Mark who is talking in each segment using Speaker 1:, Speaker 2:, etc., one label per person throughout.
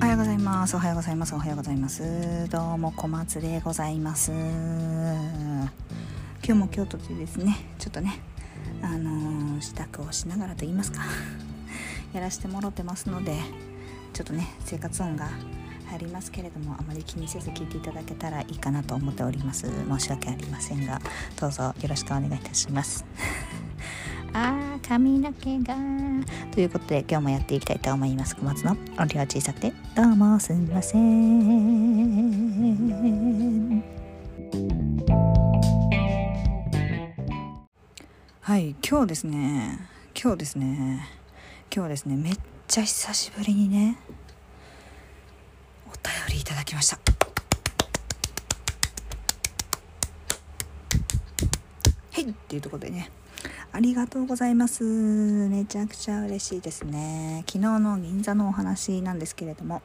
Speaker 1: おはようございます。おはようございます。おはようございます。どうも小松でございます。今日も京都でですねちょっとねあのー、支度をしながらと言いますか やらしてもろてますのでちょっとね生活音が入りますけれどもあまり気にせず聞いていただけたらいいかなと思っております。申し訳ありませんがどうぞよろしくお願いいたします。あー髪の毛が。ということで今日もやっていきたいと思います。小松の音量小さくて。どうもすみません。はい今日ですね。今日ですね。今日ですねめっちゃ久しぶりにねお便りいただきました。はいっていうところでねありがとうございます。めちゃくちゃ嬉しいですね。昨日の銀座のお話なんですけれども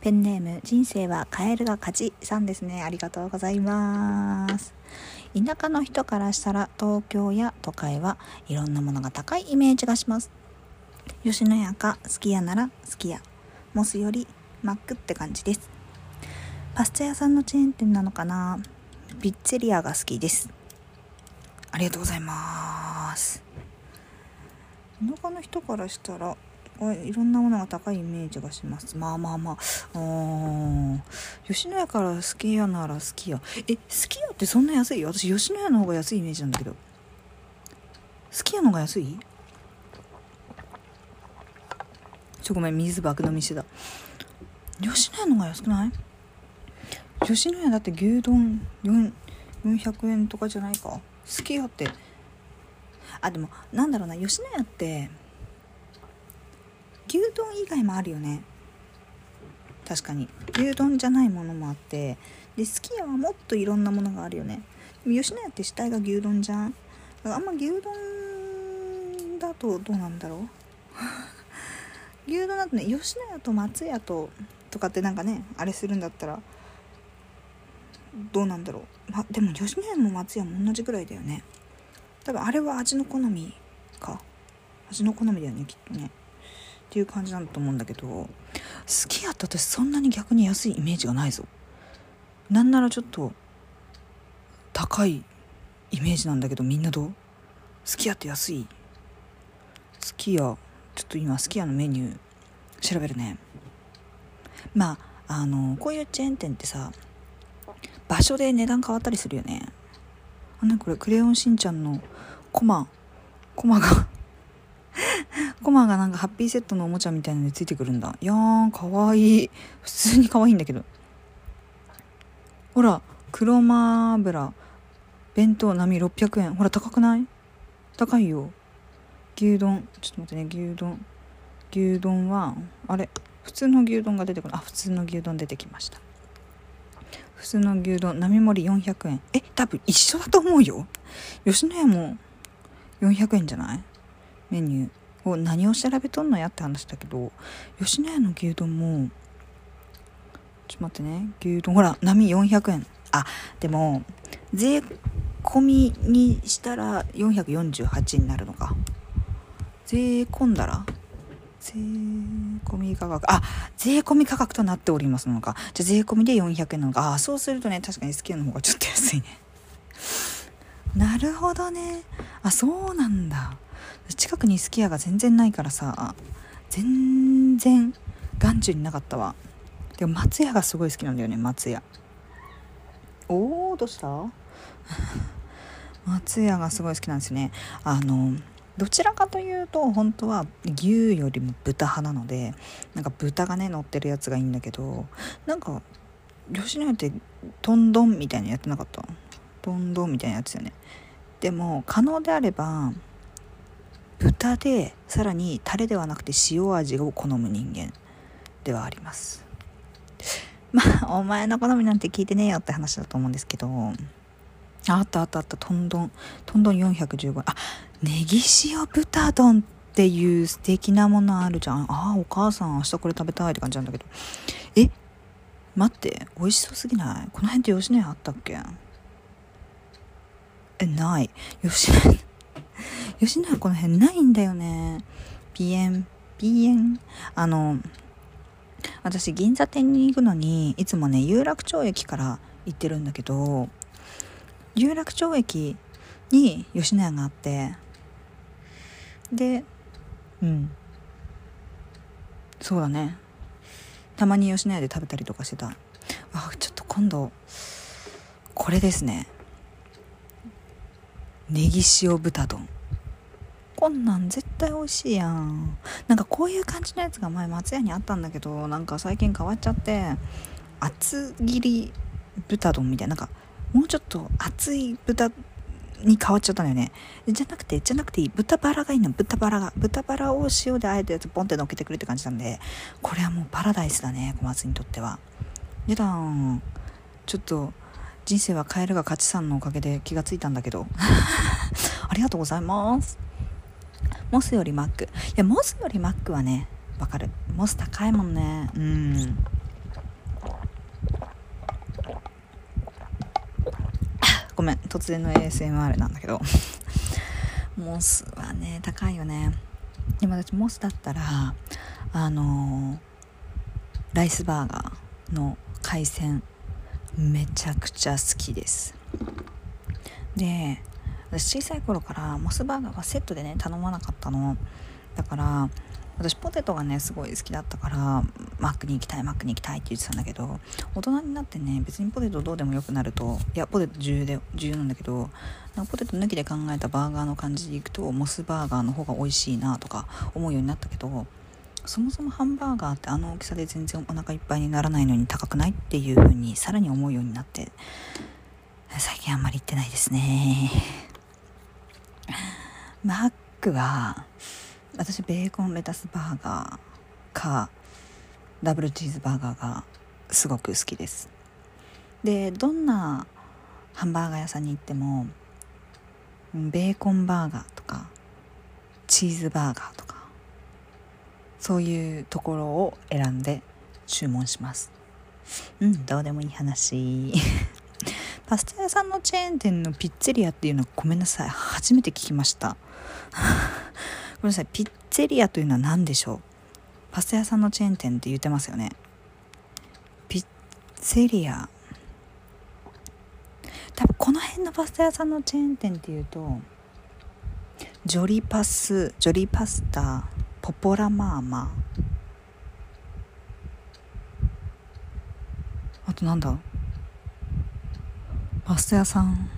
Speaker 1: ペンネーム人生はカエルが勝ちさんですね。ありがとうございます。田舎の人からしたら東京や都会はいろんなものが高いイメージがします。吉野家かすき家ならすき家。モスよりマックって感じです。パスタ屋さんのチェーン店なのかな。ピッツェリアが好きです。ありがとうございます。田舎の人からしたらいろんなものが高いイメージがします。まあまあまあ。吉野家から好き家なら好き家。え好き家ってそんな安い？私吉野家の方が安いイメージなんだけど。好き家の方が安い？ちょごめん水爆飲みしてた。吉野家の方が安くない？吉野家だって牛丼400円とかじゃないか。好きよってあでもなんだろうな吉野家って牛丼以外もあるよね。確かに。牛丼じゃないものもあってで好き家はもっといろんなものがあるよね。でも吉野家って主体が牛丼じゃん？だからあんま牛丼だとどうなんだろう？牛丼だとね吉野家と松屋ととかってなんかねあれするんだったらどうなんだろう、ま、でも吉野家も松屋も同じぐらいだよね。多分あれは味の好みか。味の好みだよねきっとね。っていう感じなんだと思うんだけど好きやった私そんなに逆に安いイメージがないぞ。なんならちょっと高いイメージなんだけどみんなどう？すき家って安い？すき家ちょっと今すき家のメニュー調べるね。まああのこういうチェーン店ってさ場所で値段変わったりするよね。あなこれクレヨンしんちゃんのコマ。コマが。コマがなんかハッピーセットのおもちゃみたいなのでついてくるんだ。いやーかわいい。普通にかわいいんだけど。ほら黒マ油弁当並600円。ほら高くない？高いよ。牛丼。ちょっと待ってね。牛丼。牛丼はあれ？普通の牛丼が出てくる。あ普通の牛丼出てきました。普通の牛丼並盛り400円。え多分一緒だと思うよ。吉野家も400円じゃない？メニュー。を何を調べとんのやって話だけど吉野家の牛丼もちょっと待ってね。牛丼ほら波400円。あでも税込みにしたら448になるのか。税込んだら税込み価格。あ税込み価格となっておりますのか。じゃ税込みで400円なのか。あそうするとね確かにスキヤの方がちょっと安いね。なるほどね。あそうなんだ。近くにすき家が全然ないからさ全然眼中になかったわ。でも松屋がすごい好きなんだよね松屋。おおどうした？松屋がすごい好きなんですよね。あのどちらかというと本当は牛よりも豚派なのでなんか豚がね乗ってるやつがいいんだけどなんか吉野家ってトンドンみたいなやってなかった？トンドンみたいなやつよねでも可能であれば豚でさらにタレではなくて塩味を好む人間ではあります。まあお前の好みなんて聞いてねえよって話だと思うんですけどあったあったあった。トンドントンドン415あネギ塩豚丼っていう素敵なものあるじゃん。ああお母さん明日これ食べたいって感じなんだけど。え待って美味しそうすぎない？この辺って吉野家あったっけ？えない。吉野家 吉野家この辺ないんだよね。鼻炎鼻炎あの私銀座店に行くのにいつもね有楽町駅から行ってるんだけど有楽町駅に吉野家があってでうん。そうだね。たまに吉野家で食べたりとかしてた。あちょっと今度これですね。ネギ塩豚丼。こんなん絶対美味しいやん。なんかこういう感じのやつが前松屋にあったんだけどなんか最近変わっちゃって厚切り豚丼みたいななんかもうちょっと厚い豚に変わっちゃったんだよね。じゃなくてじゃなくていい豚バラがいいの。豚バラが。豚バラを塩であえたやつポンって乗っけてくれって感じなんでこれはもうパラダイスだね小松にとっては。やだんちょっと人生はカエルが勝ちさんのおかげで気がついたんだけど。ありがとうございます。モスよりマック。いやモスよりマックはねわかる。モス高いもんね。うん。ごめん。突然の ASMR なんだけど。モスはね高いよね。でも私モスだったらあのー、ライスバーガーの海鮮めちゃくちゃ好きです。で私小さい頃からモスバーガーはセットでね頼まなかったの。だから私ポテトがねすごい好きだったからマックに行きたいマックに行きたいって言ってたんだけど大人になってね別にポテトどうでもよくなるといやポテト重要で重要なんだけどなんかポテト抜きで考えたバーガーの感じでいくとモスバーガーの方が美味しいなとか思うようになったけどそもそもハンバーガーってあの大きさで全然お腹いっぱいにならないのに高くないっていう風にさらに思うようになって最近あんまり行ってないですね。マックは私ベーコンレタスバーガーかダブルチーズバーガーがすごく好きです。でどんなハンバーガー屋さんに行ってもベーコンバーガーとかチーズバーガーとかそういうところを選んで注文します。うんどうでもいい話。パスタ屋さんのチェーン店のピッツェリアっていうのはごめんなさい。初めて聞きました。ごめんなさい。ピッツェリアというのは何でしょう？パスタ屋さんのチェーン店って言ってますよね。ピッツェリア。多分この辺のパスタ屋さんのチェーン店っていうとジョリパスジョリパスタ。ポポラマーマ。あとなんだ？パスタ屋さん。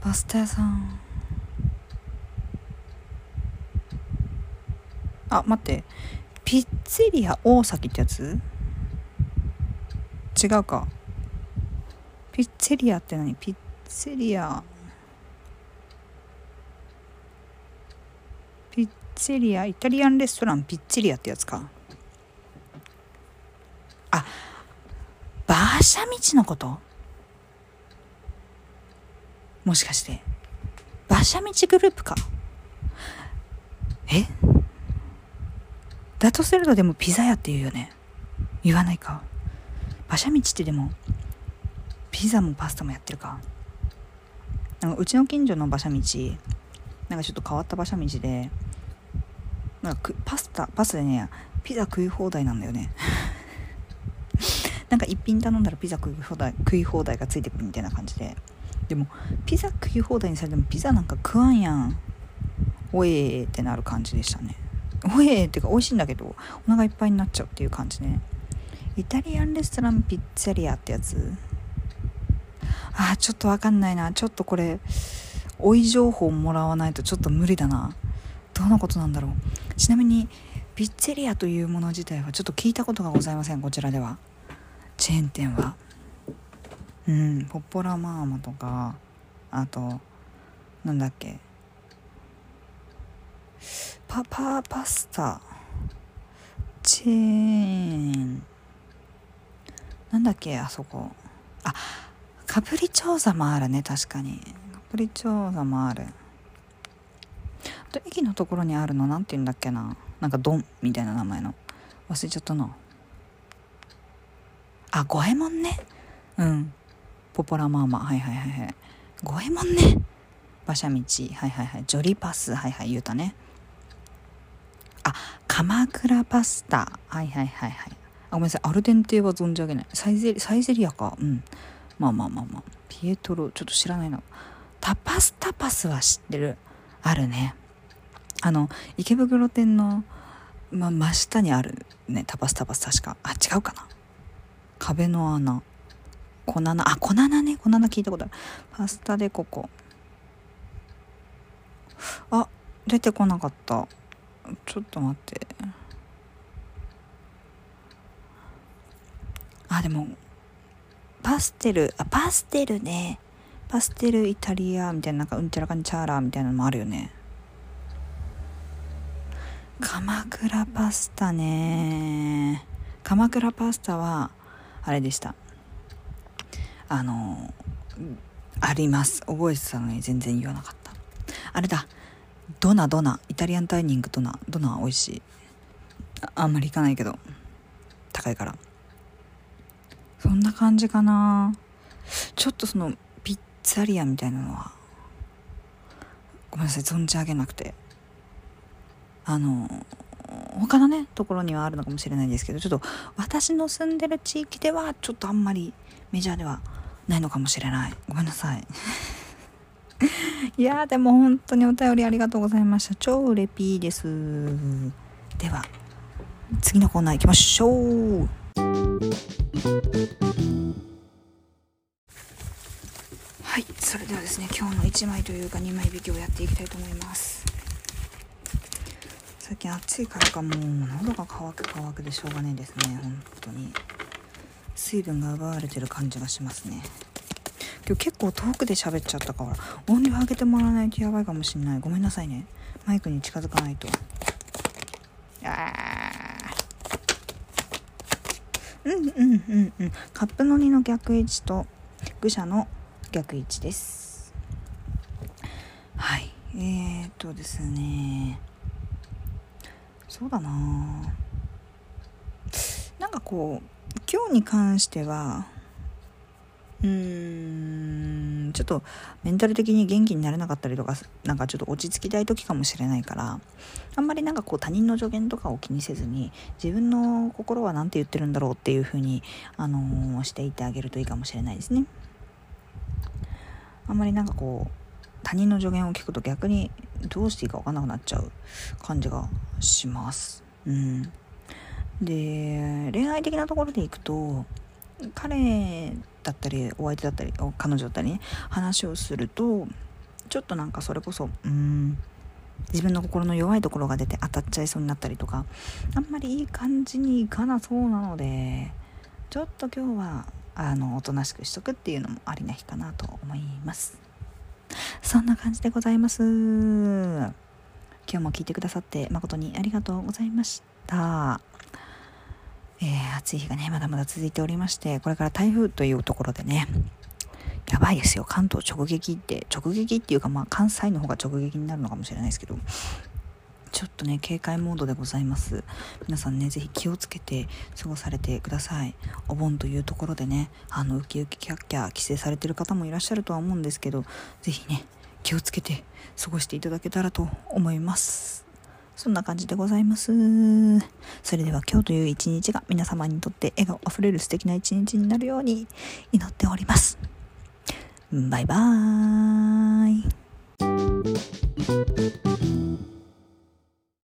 Speaker 1: パスタ屋さん。あ待って。ピッツェリア大崎ってやつ？違うか。ピッツェリアって何？ピッツェリアピッツェリアイタリアンレストランピッツェリアってやつか。あ馬車道のこと？もしかして。馬車道グループか。え？だとするとでもピザ屋って言うよね。言わないか。馬車道ってでもピザもパスタもやってるか。なんかうちの近所の馬車道なんかちょっと変わった馬車道でなんかパスタパスタでねピザ食い放題なんだよね。なんか一品頼んだらピザ食い放題食い放題がついてくるみたいな感じで。でもピザ食い放題にされてもピザなんか食わんやん。おえーってなる感じでしたね。おえーっていうか美味しいんだけどお腹いっぱいになっちゃうっていう感じね。イタリアンレストランピッツェリアってやつ。あーちょっとわかんないな。ちょっとこれ追い情報もらわないとちょっと無理だな。どんなことなんだろう。ちなみにピッツェリアというもの自体はちょっと聞いたことがございませんこちらでは。チェーン店は。うんポッポラマーマとかあとなんだっけ。パパパスタ。チェーン。なんだっけあそこ。あカプリチョーザもあるね確かに。カプリチョーザもある。と駅のところにあるの何て言うんだっけな。なんかドンみたいな名前の。忘れちゃったな。あ五右衛門ね。うん。ポポラマーマ。はいはいはいはい。五右衛門ね。馬車道。はいはいはい。ジョリパス。はいはい言うたね。あ鎌倉パスタ。はいはいはいはい。あごめんなさい。アルデンテは存じ上げない。サイゼリサイゼリアか。うん。まあまあまあまあ。ピエトロちょっと知らないな。タパスタパスは知ってる。あるね。あの池袋店の、ま真下にあるねタパスタパス確か。あ違うかな。壁の穴。粉穴あ粉穴ね。粉穴聞いたことある。パスタでここ。あ出てこなかった。ちょっと待って。あでもパステルあパステルね。パステルイタリアみたいななんかうんちゃらかんちゃらみたいなのもあるよね。鎌倉パスタね。鎌倉パスタはあれでした。あのあります。覚えてたのに全然言わなかった。あれだ。ドナドナ。イタリアンダイニングドナ。ドナ美味しい。あんまり行かないけど。高いから。そんな感じかな。ちょっとそのピッツァリアみたいなのはごめんなさい。存じ上げなくて。あの他のねところにはあるのかもしれないですけどちょっと私の住んでる地域ではちょっとあんまりメジャーではないのかもしれない。ごめんなさい。いやでも本当にお便りありがとうございました。超レピーです。では次のコーナー行きましょう。はいそれではですね今日の1枚というか2枚引きをやっていきたいと思います。最近暑いからかもう喉が渇く渇くでしょうがないですね。本当に。水分が奪われてる感じがしますね。今日結構遠くで喋っちゃったから。音量上げてもらわないとやばいかもしんない。ごめんなさいね。マイクに近づかないと。あうんうんうんうん。カップの2の逆位置と愚者の逆位置です。はい。えー、っとですね。そうだな。なんかこう今日に関してはうーんちょっとメンタル的に元気になれなかったりとかなんかちょっと落ち着きたい時かもしれないからあんまりなんかこう他人の助言とかを気にせずに自分の心は何て言ってるんだろうっていう風にあのー、していってあげるといいかもしれないですね。あんまりなんかこう他人の助言を聞くと逆にどうしていいか分かんなくなっちゃう感じがします。うん。で恋愛的なところでいくと彼だったりお相手だったり彼女だったり、ね、話をするとちょっとなんかそれこそうん自分の心の弱いところが出て当たっちゃいそうになったりとかあんまりいい感じにいかなそうなのでちょっと今日はあのおとなしくしとくっていうのもありな日かなと思います。そんな感じでございます今日も聞いてくださって誠にありがとうございましたえー、暑い日がね、まだまだ続いておりまして、これから台風というところでね、やばいですよ。関東直撃って、直撃っていうか、まあ、関西の方が直撃になるのかもしれないですけど、ちょっとね、警戒モードでございます。皆さんね、ぜひ気をつけて過ごされてください。お盆というところでね、あの、ウキウキキャッキャ帰省されてる方もいらっしゃるとは思うんですけど、ぜひね、気をつけて過ごしていただけたらと思います。そんな感じでございます。それでは今日という一日が皆様にとって笑顔あふれる素敵な一日になるように祈っております。バイバーイ。